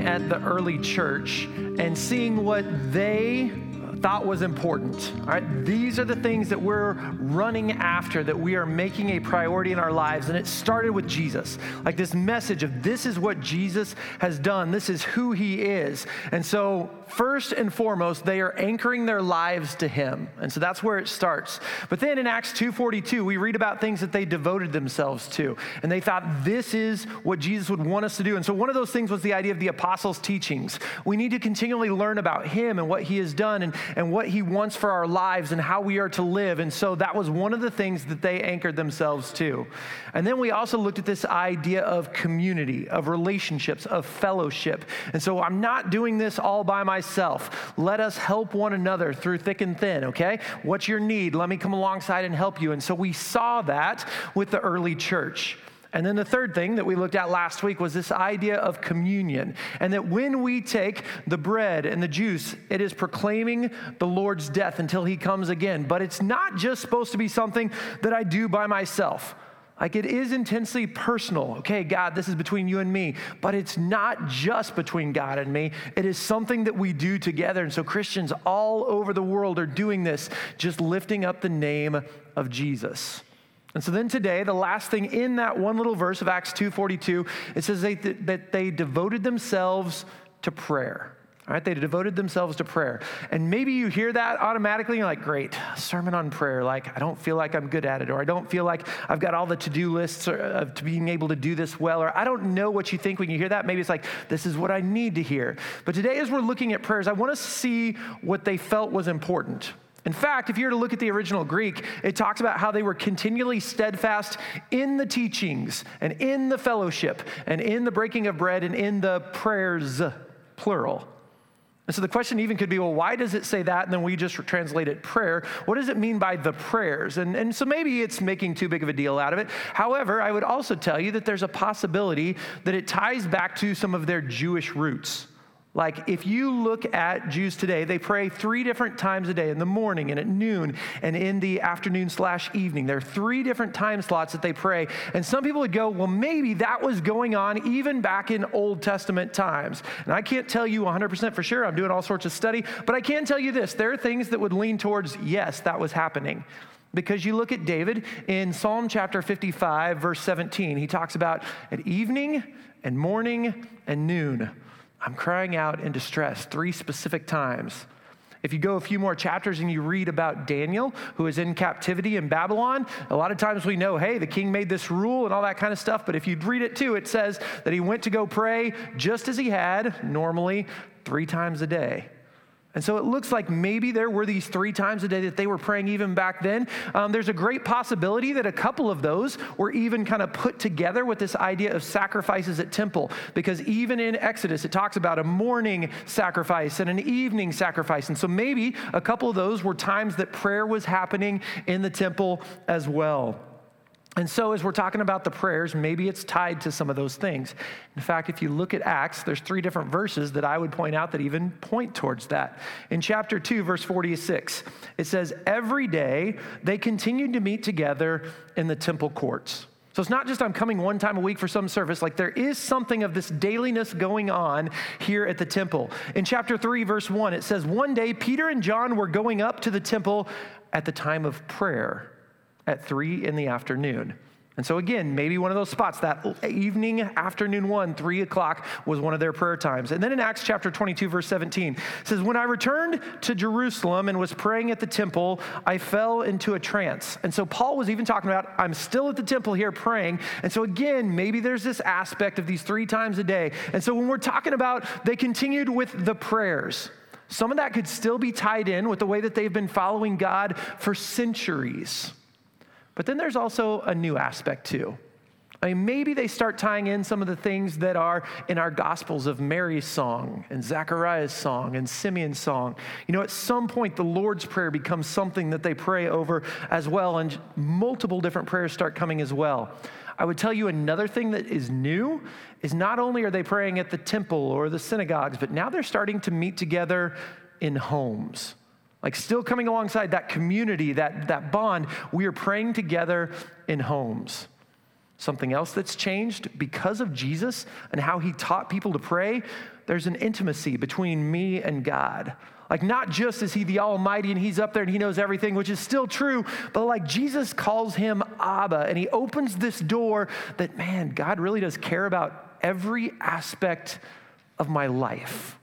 at the early church and seeing what they thought was important. All right, these are the things that we're running after, that we are making a priority in our lives. And it started with Jesus, like this message of this is what Jesus has done, this is who he is. And so, first and foremost, they are anchoring their lives to him. And so that's where it starts. But then in Acts 2:42, we read about things that they devoted themselves to. And they thought this is what Jesus would want us to do. And so one of those things was the idea of the apostles' teachings. We need to continually learn about him and what he has done and and what He wants for our lives and how we are to live. And so that was one of the things that they anchored themselves to. And then we also looked at this idea of community, of relationships, of fellowship. And so I'm not doing this all by myself. Let us help one another through thick and thin, okay? What's your need? Let me come alongside and help you. And so we saw that with the early church. And then the third thing that we looked at last week was this idea of communion. And that when we take the bread and the juice, it is proclaiming the Lord's death until he comes again. But it's not just supposed to be something that I do by myself. Like it is intensely personal. Okay, God, this is between you and me, but it's not just between God and me. It is something that we do together. And so Christians all over the world are doing this, just lifting up the name of Jesus. And so then today, the last thing in that one little verse of Acts 2:42, it says they, that they devoted themselves to prayer. All right, they devoted themselves to prayer. And maybe you hear that automatically, and you're like, great, sermon on prayer. Like, I don't feel like I'm good at it, or I don't feel like I've got all the uh, to do lists of being able to do this well, or I don't know what you think when you hear that. Maybe it's like, this is what I need to hear. But today, as we're looking at prayers, I want to see what they felt was important. In fact, if you were to look at the original Greek, it talks about how they were continually steadfast in the teachings and in the fellowship and in the breaking of bread and in the prayers, plural. And so the question even could be well, why does it say that? And then we just translate it prayer. What does it mean by the prayers? And, and so maybe it's making too big of a deal out of it. However, I would also tell you that there's a possibility that it ties back to some of their Jewish roots. Like, if you look at Jews today, they pray three different times a day in the morning and at noon and in the afternoon slash evening. There are three different time slots that they pray. And some people would go, well, maybe that was going on even back in Old Testament times. And I can't tell you 100% for sure. I'm doing all sorts of study. But I can tell you this there are things that would lean towards, yes, that was happening. Because you look at David in Psalm chapter 55, verse 17, he talks about at evening and morning and noon. I'm crying out in distress three specific times. If you go a few more chapters and you read about Daniel, who is in captivity in Babylon, a lot of times we know, hey, the king made this rule and all that kind of stuff. But if you read it too, it says that he went to go pray just as he had normally three times a day. And so it looks like maybe there were these three times a day that they were praying even back then. Um, there's a great possibility that a couple of those were even kind of put together with this idea of sacrifices at temple, because even in Exodus, it talks about a morning sacrifice and an evening sacrifice. And so maybe a couple of those were times that prayer was happening in the temple as well. And so, as we're talking about the prayers, maybe it's tied to some of those things. In fact, if you look at Acts, there's three different verses that I would point out that even point towards that. In chapter 2, verse 46, it says, Every day they continued to meet together in the temple courts. So it's not just I'm coming one time a week for some service, like there is something of this dailiness going on here at the temple. In chapter 3, verse 1, it says, One day Peter and John were going up to the temple at the time of prayer at three in the afternoon. And so, again, maybe one of those spots, that evening, afternoon one, three o'clock, was one of their prayer times. And then in Acts chapter 22, verse 17, says, When I returned to Jerusalem and was praying at the temple, I fell into a trance. And so, Paul was even talking about, I'm still at the temple here praying. And so, again, maybe there's this aspect of these three times a day. And so, when we're talking about they continued with the prayers, some of that could still be tied in with the way that they've been following God for centuries. But then there's also a new aspect too. I mean, maybe they start tying in some of the things that are in our Gospels of Mary's song and Zachariah's song and Simeon's song. You know, at some point, the Lord's Prayer becomes something that they pray over as well, and multiple different prayers start coming as well. I would tell you another thing that is new is not only are they praying at the temple or the synagogues, but now they're starting to meet together in homes. Like, still coming alongside that community, that, that bond, we are praying together in homes. Something else that's changed because of Jesus and how he taught people to pray, there's an intimacy between me and God. Like, not just is he the Almighty and he's up there and he knows everything, which is still true, but like Jesus calls him Abba and he opens this door that, man, God really does care about every aspect of my life.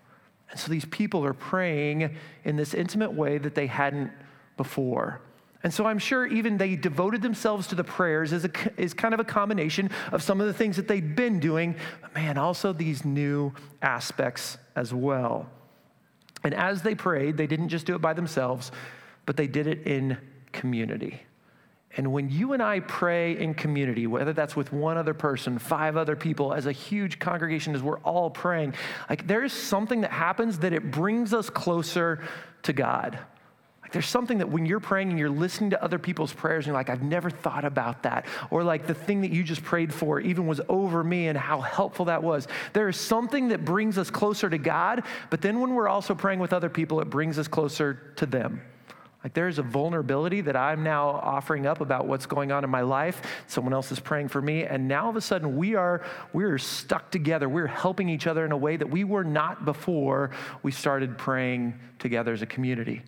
And so these people are praying in this intimate way that they hadn't before. And so I'm sure even they devoted themselves to the prayers as, a, as kind of a combination of some of the things that they'd been doing, but man, also these new aspects as well. And as they prayed, they didn't just do it by themselves, but they did it in community. And when you and I pray in community, whether that's with one other person, five other people, as a huge congregation, as we're all praying, like there is something that happens that it brings us closer to God. Like there's something that when you're praying and you're listening to other people's prayers and you're like, I've never thought about that. Or like the thing that you just prayed for even was over me and how helpful that was. There is something that brings us closer to God, but then when we're also praying with other people, it brings us closer to them. Like there's a vulnerability that I'm now offering up about what's going on in my life. Someone else is praying for me, and now all of a sudden we are we're stuck together. We're helping each other in a way that we were not before we started praying together as a community.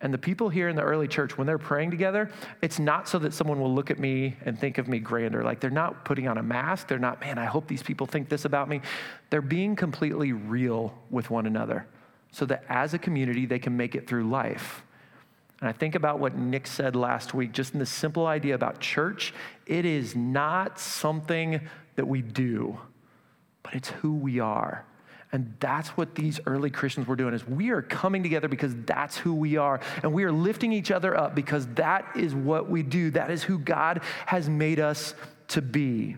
And the people here in the early church, when they're praying together, it's not so that someone will look at me and think of me grander. Like they're not putting on a mask. They're not, man, I hope these people think this about me. They're being completely real with one another so that as a community, they can make it through life. And I think about what Nick said last week, just in the simple idea about church. It is not something that we do, but it's who we are. And that's what these early Christians were doing is we are coming together because that's who we are. And we are lifting each other up because that is what we do. That is who God has made us to be.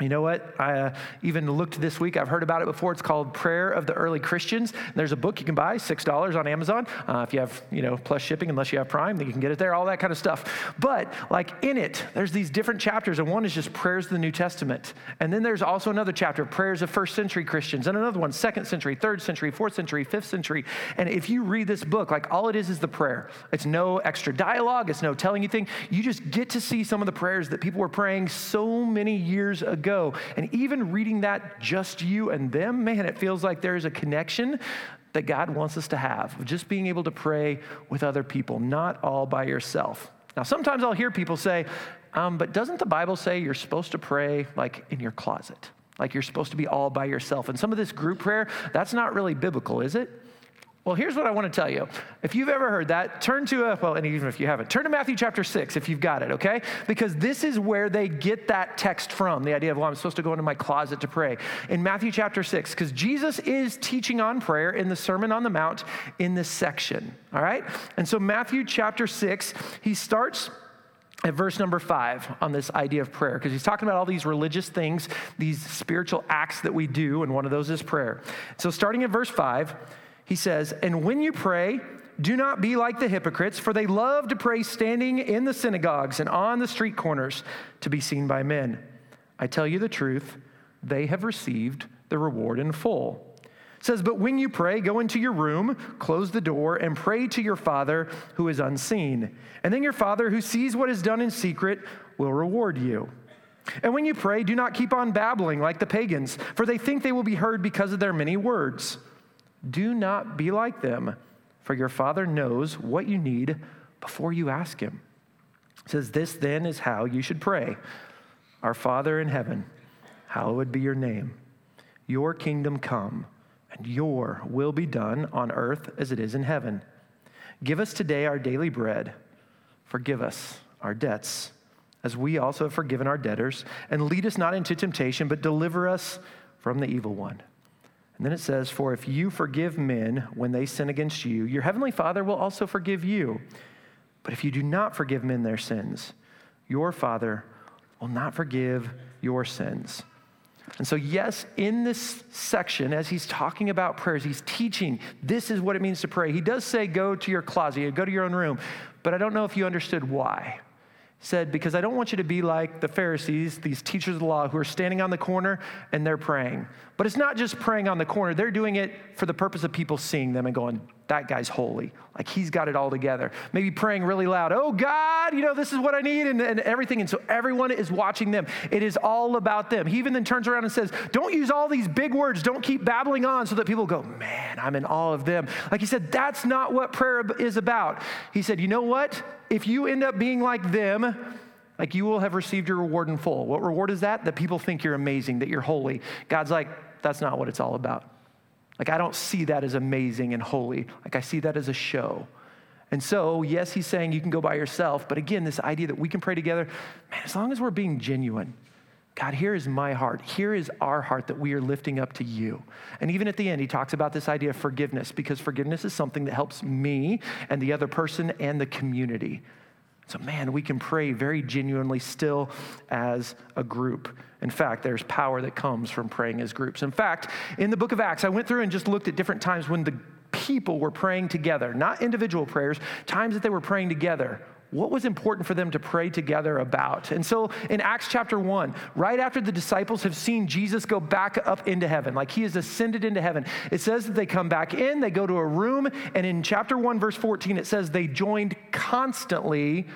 You know what? I uh, even looked this week. I've heard about it before. It's called Prayer of the Early Christians. There's a book you can buy, $6 on Amazon. Uh, if you have, you know, plus shipping, unless you have Prime, then you can get it there, all that kind of stuff. But like in it, there's these different chapters, and one is just prayers of the New Testament. And then there's also another chapter, prayers of first century Christians, and another one, second century, third century, fourth century, fifth century. And if you read this book, like all it is is the prayer. It's no extra dialogue, it's no telling you thing. You just get to see some of the prayers that people were praying so many years ago And even reading that, just you and them, man, it feels like there's a connection that God wants us to have, just being able to pray with other people, not all by yourself. Now, sometimes I'll hear people say, um, but doesn't the Bible say you're supposed to pray like in your closet? Like you're supposed to be all by yourself. And some of this group prayer, that's not really biblical, is it? Well, here's what I want to tell you. If you've ever heard that, turn to a, well, and even if you haven't, turn to Matthew chapter 6 if you've got it, okay? Because this is where they get that text from the idea of, well, I'm supposed to go into my closet to pray. In Matthew chapter 6, because Jesus is teaching on prayer in the Sermon on the Mount in this section, all right? And so, Matthew chapter 6, he starts at verse number five on this idea of prayer, because he's talking about all these religious things, these spiritual acts that we do, and one of those is prayer. So, starting at verse five, he says, And when you pray, do not be like the hypocrites, for they love to pray standing in the synagogues and on the street corners to be seen by men. I tell you the truth, they have received the reward in full. It says, But when you pray, go into your room, close the door, and pray to your Father who is unseen. And then your Father who sees what is done in secret will reward you. And when you pray, do not keep on babbling like the pagans, for they think they will be heard because of their many words. Do not be like them, for your Father knows what you need before you ask Him. It says, This then is how you should pray Our Father in heaven, hallowed be your name. Your kingdom come, and your will be done on earth as it is in heaven. Give us today our daily bread. Forgive us our debts, as we also have forgiven our debtors. And lead us not into temptation, but deliver us from the evil one. And then it says, For if you forgive men when they sin against you, your heavenly Father will also forgive you. But if you do not forgive men their sins, your Father will not forgive your sins. And so, yes, in this section, as he's talking about prayers, he's teaching this is what it means to pray. He does say, Go to your closet, go to your own room. But I don't know if you understood why said, Because I don't want you to be like the Pharisees, these teachers of the law who are standing on the corner and they're praying. But it's not just praying on the corner, they're doing it for the purpose of people seeing them and going, that guy's holy. Like he's got it all together. Maybe praying really loud, oh God, you know, this is what I need, and, and, everything. And so everyone is watching them. It is all about them. He even then turns around and says, don't use all these big words. Don't keep babbling on so that people go, man, I'm in awe of them. Like he said, that's not what prayer is about. He said, you know what? If you end up being like them, like you will have received your reward in full. What reward is that? That people think you're amazing, that you're holy. God's like, that's not what it's all about. Like, I don't see that as amazing and holy. Like, I see that as a show. And so, yes, he's saying you can go by yourself, but again, this idea that we can pray together, man, as long as we're being genuine, God, here is my heart. Here is our heart that we are lifting up to you. And even at the end, he talks about this idea of forgiveness because forgiveness is something that helps me and the other person and the community. So, man, we can pray very genuinely still as a group. In fact, there's power that comes from praying as groups. In fact, in the book of Acts, I went through and just looked at different times when the people were praying together, not individual prayers, times that they were praying together. What was important for them to pray together about? And so in Acts chapter 1, right after the disciples have seen Jesus go back up into heaven, like he has ascended into heaven, it says that they come back in, they go to a room, and in chapter 1, verse 14, it says they joined constantly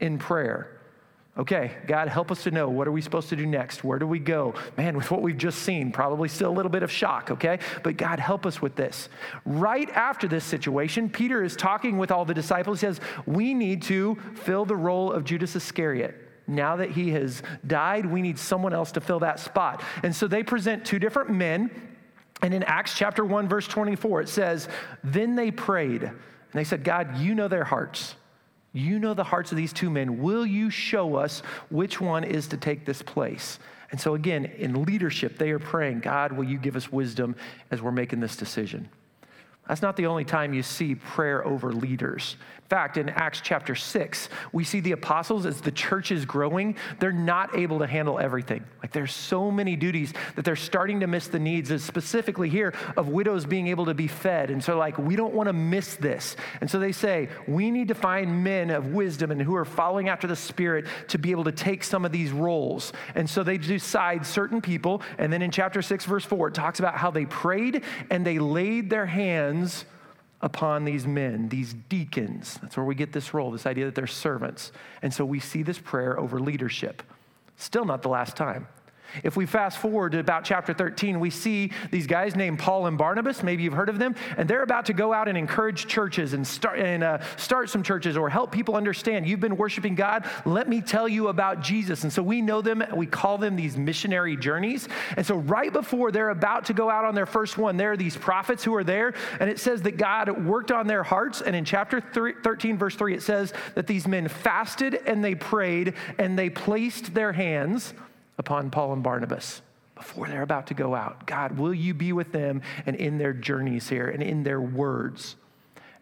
in prayer. Okay, God, help us to know what are we supposed to do next? Where do we go? Man, with what we've just seen, probably still a little bit of shock, okay? But God, help us with this. Right after this situation, Peter is talking with all the disciples. He says, We need to fill the role of Judas Iscariot. Now that he has died, we need someone else to fill that spot. And so they present two different men. And in Acts chapter 1, verse 24, it says, Then they prayed. And they said, God, you know their hearts. You know the hearts of these two men. Will you show us which one is to take this place? And so, again, in leadership, they are praying, God, will you give us wisdom as we're making this decision? That's not the only time you see prayer over leaders In fact, in Acts chapter 6, we see the apostles as the church is growing, they're not able to handle everything. Like there's so many duties that they're starting to miss the needs, specifically here of widows being able to be fed. And so, like, we don't want to miss this. And so they say, we need to find men of wisdom and who are following after the Spirit to be able to take some of these roles. And so they decide certain people. And then in chapter 6, verse 4, it talks about how they prayed and they laid their hands upon these men, these deacons. That's where we get this role, this idea that they're servants. And so we see this prayer over leadership. Still not the last time. If we fast forward to about chapter 13, we see these guys named Paul and Barnabas. Maybe you've heard of them. And they're about to go out and encourage churches and start, and, uh, start some churches or help people understand you've been worshiping God. Let me tell you about Jesus. And so we know them, we call them these missionary journeys. And so right before they're about to go out on their first one, there are these prophets who are there. And it says that God worked on their hearts. And in chapter 13, verse 3, it says that these men fasted and they prayed and they placed their hands upon Paul and Barnabas before they're about to go out. God, will you be with them and in their journeys here and in their words?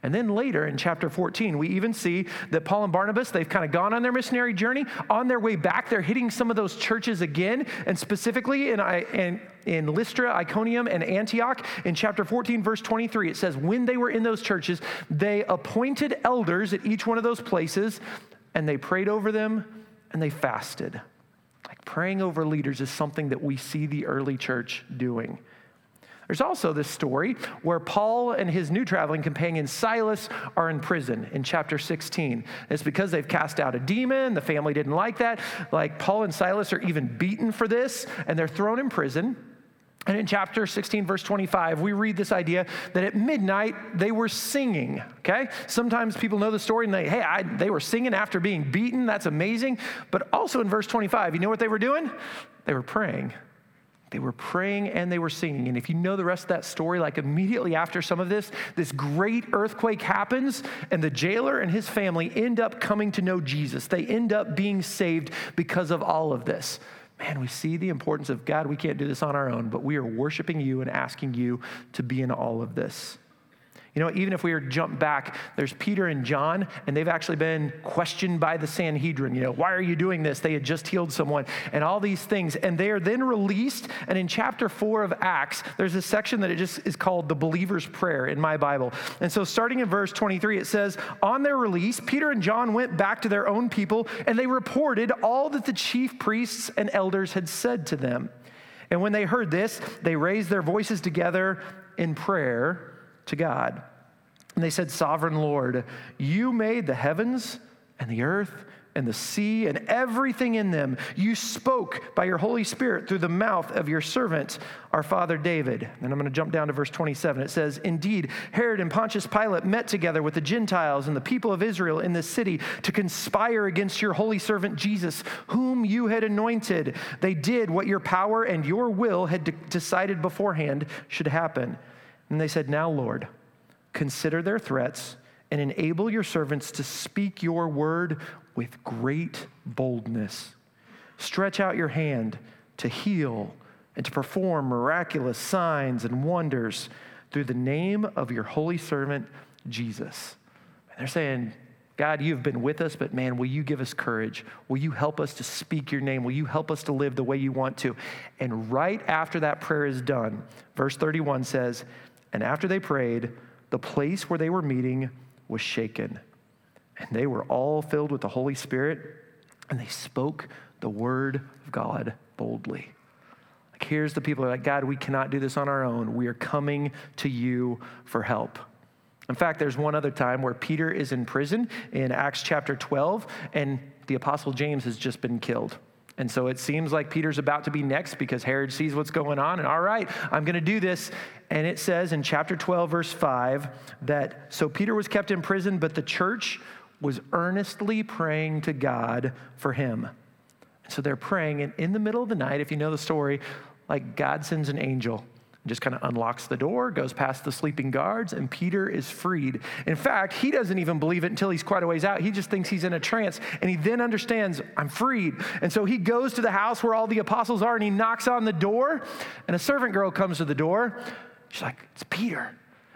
And then later in chapter 14, we even see that Paul and Barnabas, they've kind of gone on their missionary journey. On their way back, they're hitting some of those churches again, and specifically in, in, in Lystra, Iconium, and Antioch. In chapter 14, verse 23, it says, When they were in those churches, they appointed elders at each one of those places, and they prayed over them and they fasted. Praying over leaders is something that we see the early church doing. There's also this story where Paul and his new traveling companion Silas are in prison in chapter 16. It's because they've cast out a demon. The family didn't like that. Like Paul and Silas are even beaten for this, and they're thrown in prison. And in chapter 16, verse 25, we read this idea that at midnight they were singing. Okay? Sometimes people know the story and they, hey, I, they were singing after being beaten. That's amazing. But also in verse 25, you know what they were doing? They were praying. They were praying and they were singing. And if you know the rest of that story, like immediately after some of this, this great earthquake happens, and the jailer and his family end up coming to know Jesus. They end up being saved because of all of this man, we see the importance of God, we can't do this on our own, but we are worshiping you and asking you to be in all of this. You know, even if we were to jump back, there's Peter and John, and they've actually been questioned by the Sanhedrin. You know, why are you doing this? They had just healed someone, and all these things. And they are then released. And in chapter four of Acts, there's a section that it just is called the believer's prayer in my Bible. And so, starting in verse 23, it says, On their release, Peter and John went back to their own people, and they reported all that the chief priests and elders had said to them. And when they heard this, they raised their voices together in prayer to God. And they said, Sovereign Lord, you made the heavens and the earth and the sea and everything in them. You spoke by your Holy Spirit through the mouth of your servant, our father David. And I'm going to jump down to verse 27. It says, Indeed, Herod and Pontius Pilate met together with the Gentiles and the people of Israel in this city to conspire against your holy servant Jesus, whom you had anointed. They did what your power and your will had de- decided beforehand should happen. And they said, Now, Lord, consider their threats and enable your servants to speak your word with great boldness. Stretch out your hand to heal and to perform miraculous signs and wonders through the name of your holy servant, Jesus. And they're saying, God, you've been with us, but man, will you give us courage? Will you help us to speak your name? Will you help us to live the way you want to? And right after that prayer is done, verse 31 says, And after they prayed, the place where they were meeting was shaken. And they were all filled with the Holy Spirit, and they spoke the word of God boldly. Like, here's the people are like, God, we cannot do this on our own. We are coming to you for help. In fact, there's one other time where Peter is in prison in Acts chapter 12, and the Apostle James has just been killed. And so it seems like Peter's about to be next because Herod sees what's going on. And all right, I'm going to do this. And it says in chapter 12, verse 5, that so Peter was kept in prison, but the church was earnestly praying to God for him. So they're praying, and in the middle of the night, if you know the story, like God sends an angel just kind of unlocks the door, goes past the sleeping guards, and Peter is freed. In fact, he doesn't even believe it until he's quite a ways out. He just thinks he's in a trance, and he then understands, I'm freed. And so he goes to the house where all the apostles are, and he knocks on the door, and a servant girl comes to the door. She's like, It's Peter.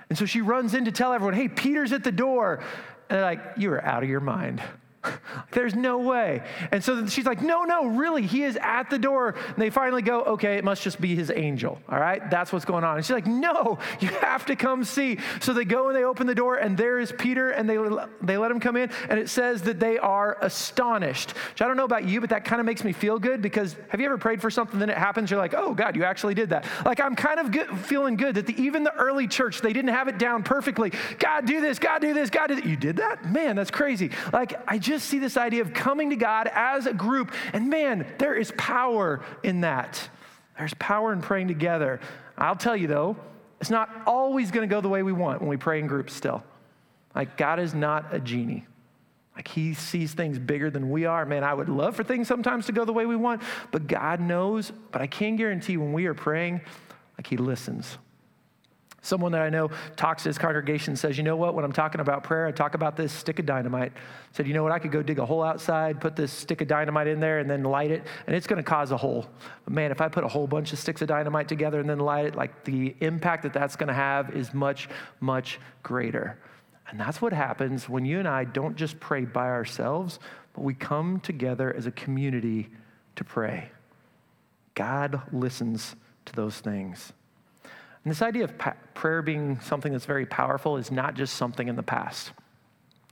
And so she runs in to tell everyone, Hey, Peter's at the door. And they're like, You are out of your mind. There's no way. And so she's like, No, no, really, he is at the door. And they finally go, Okay, it must just be his angel. All right, that's what's going on. And she's like, No, you have to come see. So they go and they open the door, and there is Peter, and they, they let him come in. And it says that they are astonished. Which I don't know about you, but that kind of makes me feel good because have you ever prayed for something, then it happens? You're like, Oh, God, you actually did that. Like, I'm kind of good, feeling good that the, even the early church, they didn't have it down perfectly. God, do this, God, do this, God, do. You did that? Man, that's crazy. Like, I just just see this idea of coming to God as a group. And man, there is power in that. There's power in praying together. I'll tell you though, it's not always going to go the way we want when we pray in groups still. Like, God is not a genie. Like, He sees things bigger than we are. Man, I would love for things sometimes to go the way we want, but God knows. But I can guarantee when we are praying, like, He listens. Someone that I know talks to his congregation says, You know what? When I'm talking about prayer, I talk about this stick of dynamite. Said, You know what? I could go dig a hole outside, put this stick of dynamite in there, and then light it, and it's going to cause a hole. But man, if I put a whole bunch of sticks of dynamite together and then light it, like the impact that that's going to have is much, much greater. And that's what happens when you and I don't just pray by ourselves, but we come together as a community to pray. God listens to those things. And this idea of pa- prayer being something that's very powerful is not just something in the past.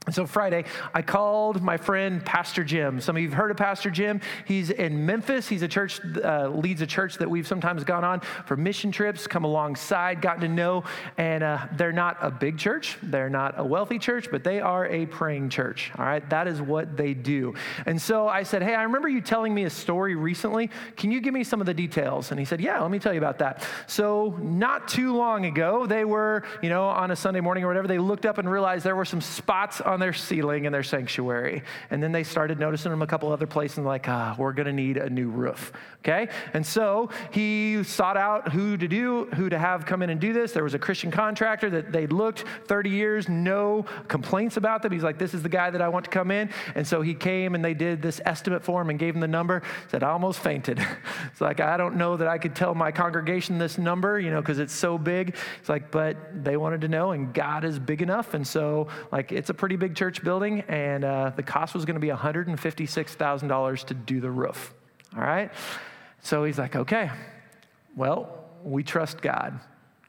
And so Friday, I called my friend Pastor Jim. Some of you have heard of Pastor Jim. He's in Memphis. He's a church, uh, leads a church that we've sometimes gone on for mission trips, come alongside, gotten to know. And uh, they're not a big church. They're not a wealthy church, but they are a praying church. All right, that is what they do. And so I said, Hey, I remember you telling me a story recently. Can you give me some of the details? And he said, Yeah, let me tell you about that. So not too long ago, they were, you know, on a Sunday morning or whatever, they looked up and realized there were some spots on their ceiling in their sanctuary. And then they started noticing them a couple other places like, ah, we're going to need a new roof. Okay? And so he sought out who to do, who to have come in and do this. There was a Christian contractor that they looked 30 years, no complaints about them. He's like, this is the guy that I want to come in. And so he came and they did this estimate for him and gave him the number. Said, I almost fainted. It's like, I don't know that I could tell my congregation this number, you know, because it's so big. It's like, but they wanted to know, and God is big enough. And so, like, it's a pretty big church building, and uh, the cost was going to be $156,000 to do the roof. All right? So he's like, okay, well, we trust God.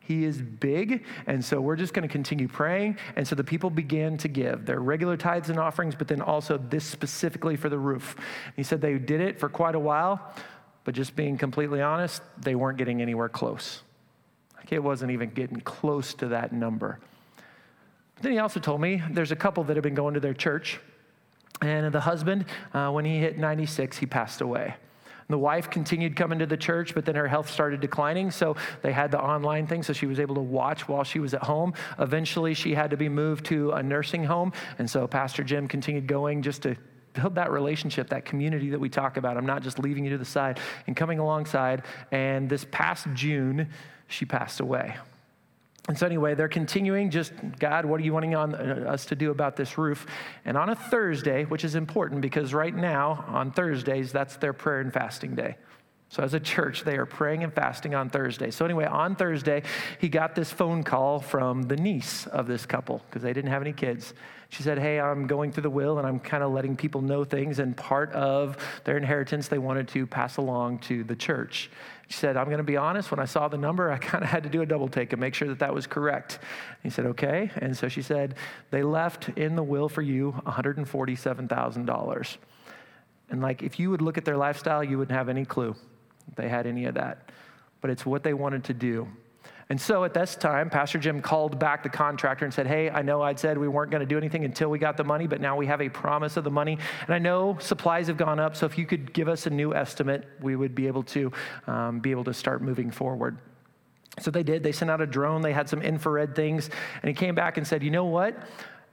He is big, and so we're just going to continue praying. And so the people began to give their regular tithes and offerings, but then also this specifically for the roof. He said they did it for quite a while, but just being completely honest, they weren't getting anywhere close. Like it wasn't even getting close to that number. Then he also told me there's a couple that have been going to their church, and the husband, uh, when he hit 96, he passed away. The wife continued coming to the church, but then her health started declining. So they had the online thing, so she was able to watch while she was at home. Eventually, she had to be moved to a nursing home. And so Pastor Jim continued going just to build that relationship, that community that we talk about. I'm not just leaving you to the side and coming alongside. And this past June, she passed away. And so, anyway, they're continuing just, God, what are you wanting on, uh, us to do about this roof? And on a Thursday, which is important because right now, on Thursdays, that's their prayer and fasting day. So, as a church, they are praying and fasting on Thursday. So, anyway, on Thursday, he got this phone call from the niece of this couple because they didn't have any kids. She said, Hey, I'm going through the will and I'm kind of letting people know things. And part of their inheritance, they wanted to pass along to the church. She said, I'm going to be honest, when I saw the number, I kind of had to do a double take and make sure that that was correct. He said, Okay. And so she said, They left in the will for you $147,000. And like, if you would look at their lifestyle, you wouldn't have any clue they had any of that. But it's what they wanted to do. And so at this time, Pastor Jim called back the contractor and said, Hey, I know I'd said we weren't going to do anything until we got the money, but now we have a promise of the money. And I know supplies have gone up, so if you could give us a new estimate, we would be able to um, be able to start moving forward. So they did. They sent out a drone, they had some infrared things, and he came back and said, You know what?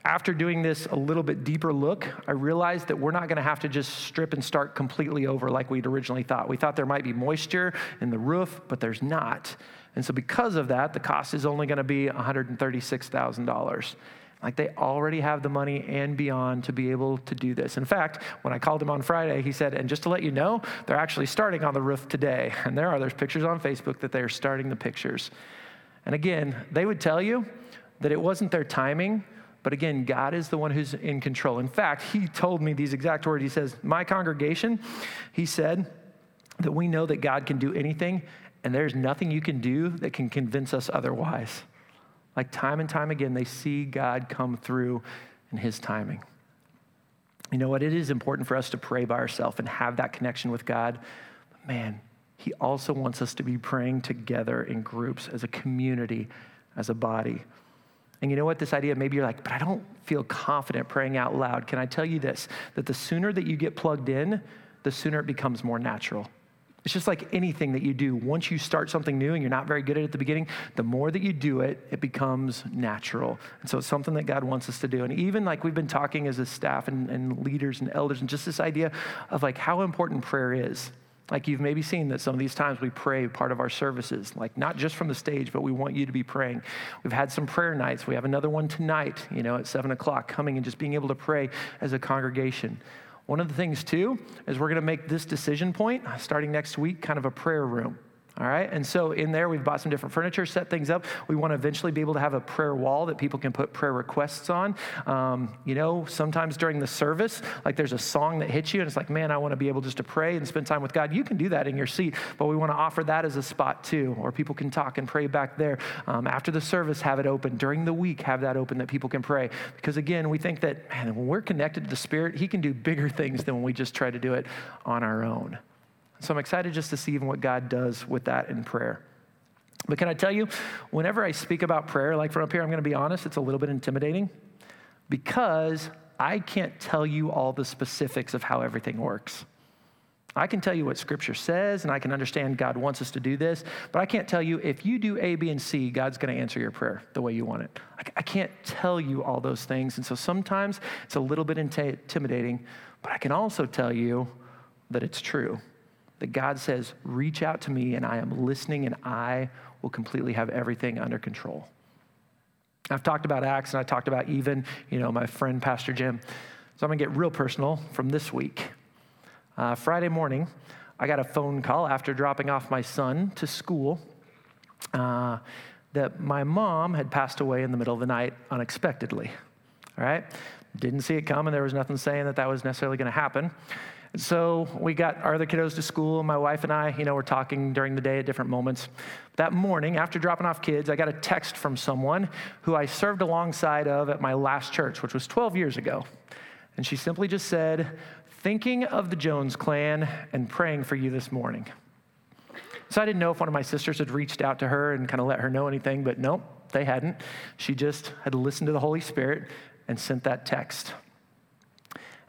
after doing this a little bit deeper look, I realized that we're not going to have to just strip and start completely over like we'd originally thought. We thought there might be moisture in the roof, but there's not. And so, because of that, the cost is only going to be $136,000. Like they already have the money and beyond to be able to do this. In fact, when I called him on Friday, he said, and just to let you know, they're actually starting on the roof today. And there are, there's pictures on Facebook that they're starting the pictures. And again, they would tell you that it wasn't their timing, but again, God is the one who's in control. In fact, he told me these exact words. He says, My congregation, he said, that we know that God can do anything and there's nothing you can do that can convince us otherwise. Like time and time again, they see God come through in His timing. You know what? It is important for us to pray by ourselves and have that connection with God. But man, He also wants us to be praying together in groups as a community, as a body. And you know what? This idea, maybe you're like, but I don't feel confident praying out loud. Can I tell you this? That the sooner that you get plugged in, the sooner it becomes more natural. It's just like anything that you do. Once you start something new and you're not very good at it at the beginning, the more that you do it, it becomes natural. And so it's something that God wants us to do. And even like we've been talking as a staff and, and leaders and elders, and just this idea of like how important prayer is. Like you've maybe seen that some of these times we pray part of our services, like not just from the stage, but we want you to be praying. We've had some prayer nights. We have another one tonight, you know, at seven o'clock, coming and just being able to pray as a congregation. One of the things, too, is we're going to make this decision point starting next week kind of a prayer room. All right. And so in there, we've bought some different furniture, set things up. We want to eventually be able to have a prayer wall that people can put prayer requests on. Um, you know, sometimes during the service, like there's a song that hits you, and it's like, man, I want to be able just to pray and spend time with God. You can do that in your seat, but we want to offer that as a spot too, or people can talk and pray back there. Um, after the service, have it open. During the week, have that open that people can pray. Because again, we think that, man, when we're connected to the Spirit, He can do bigger things than when we just try to do it on our own. So I'm excited just to see even what God does with that in prayer. But can I tell you, whenever I speak about prayer, like from up here, I'm going to be honest, it's a little bit intimidating because I can't tell you all the specifics of how everything works. I can tell you what Scripture says, and I can understand God wants us to do this, but I can't tell you if you do A, B, and C, God's going to answer your prayer the way you want it. I can't tell you all those things. And so sometimes it's a little bit intimidating, but I can also tell you that it's true that God says, reach out to me and I am listening and I will completely have everything under control. I've talked about Acts and I talked about even, you know, my friend Pastor Jim. So I'm gonna get real personal from this week. Uh, Friday morning, I got a phone call after dropping off my son to school uh, that my mom had passed away in the middle of the night unexpectedly. All right? Didn't see it coming. There was nothing saying that that was necessarily going to happen. So we got our other kiddos to school. and My wife and I, you know, were talking during the day at different moments. That morning, after dropping off kids, I got a text from someone who I served alongside of at my last church, which was 12 years ago. And she simply just said, Thinking of the Jones clan and praying for you this morning. So I didn't know if one of my sisters had reached out to her and kind of let her know anything, but nope, they hadn't. She just had listened to the Holy Spirit and sent that text.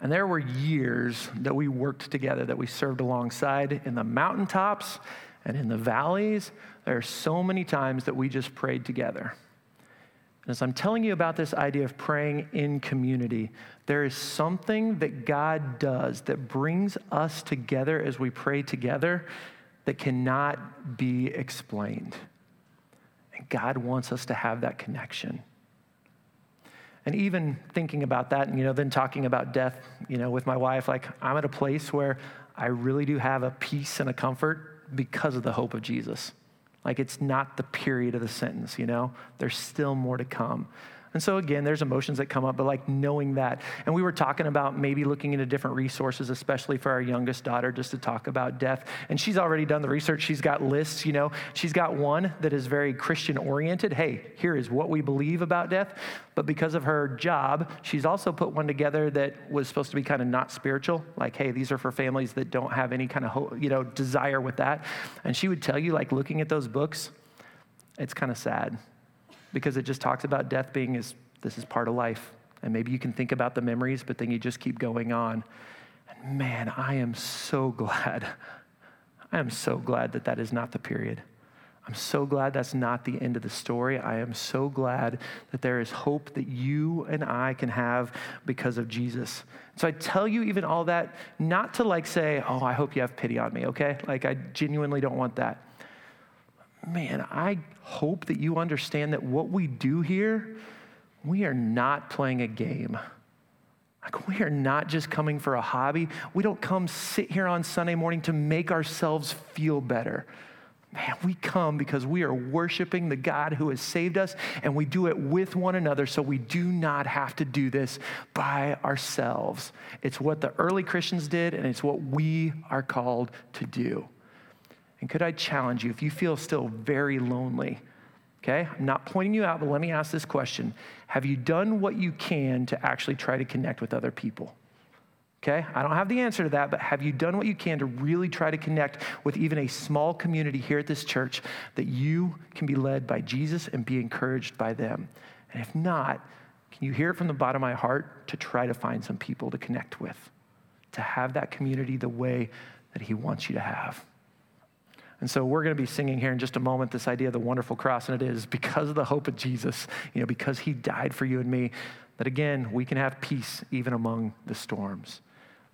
And there were years that we worked together, that we served alongside in the mountaintops and in the valleys. There are so many times that we just prayed together. And as I'm telling you about this idea of praying in community, there is something that God does that brings us together as we pray together that cannot be explained. And God wants us to have that connection. And even thinking about that, and you know, then talking about death, you know, with my wife, like I'm at a place where I really do have a peace and a comfort because of the hope of Jesus. Like it's not the period of the sentence, you know? There's still more to come. And so, again, there's emotions that come up, but like knowing that. And we were talking about maybe looking into different resources, especially for our youngest daughter, just to talk about death. And she's already done the research. She's got lists, you know. She's got one that is very Christian oriented. Hey, here is what we believe about death. But because of her job, she's also put one together that was supposed to be kind of not spiritual. Like, hey, these are for families that don't have any kind of, you know, desire with that. And she would tell you, like, looking at those books, it's kind of sad because it just talks about death being as this is part of life. And maybe you can think about the memories, but then you just keep going on. And man, I am so glad. I am so glad that that is not the period. I'm so glad that's not the end of the story. I am so glad that there is hope that you and I can have because of Jesus. So I tell you even all that not to like say, oh, I hope you have pity on me, okay? Like I genuinely don't want that man, I hope that you understand that what we do here, we are not playing a game. Like, we are not just coming for a hobby. We don't come sit here on Sunday morning to make ourselves feel better. Man, we come because we are worshiping the God who has saved us, and we do it with one another, so we do not have to do this by ourselves. It's what the early Christians did, and it's what we are called to do. And could I challenge you, if you feel still very lonely, okay? I'm not pointing you out, but let me ask this question Have you done what you can to actually try to connect with other people? Okay? I don't have the answer to that, but have you done what you can to really try to connect with even a small community here at this church that you can be led by Jesus and be encouraged by them? And if not, can you hear it from the bottom of my heart to try to find some people to connect with, to have that community the way that He wants you to have? And so we're going to be singing here in just a moment this idea of the wonderful cross. And it is because of the hope of Jesus, you know, because he died for you and me, that again, we can have peace even among the storms.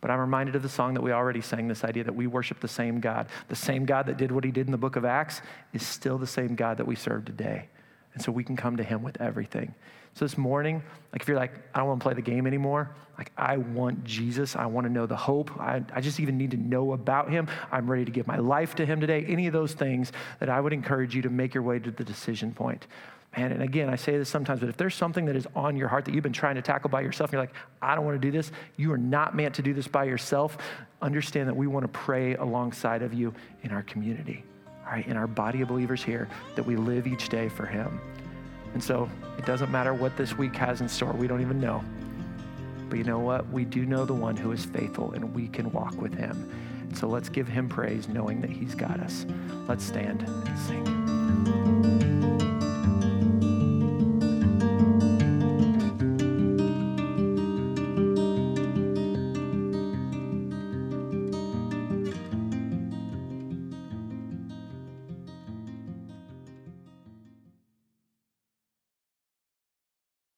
But I'm reminded of the song that we already sang this idea that we worship the same God. The same God that did what he did in the book of Acts is still the same God that we serve today. And so we can come to him with everything. So this morning, like if you're like, I don't want to play the game anymore, like I want Jesus, I want to know the hope, I, I just even need to know about him, I'm ready to give my life to him today, any of those things that I would encourage you to make your way to the decision point. Man, and again, I say this sometimes, but if there's something that is on your heart that you've been trying to tackle by yourself, and you're like, I don't want to do this, you are not meant to do this by yourself, understand that we want to pray alongside of you in our community, all right, in our body of believers here, that we live each day for him. And so it doesn't matter what this week has in store. We don't even know. But you know what? We do know the one who is faithful, and we can walk with him. So let's give him praise, knowing that he's got us. Let's stand and sing.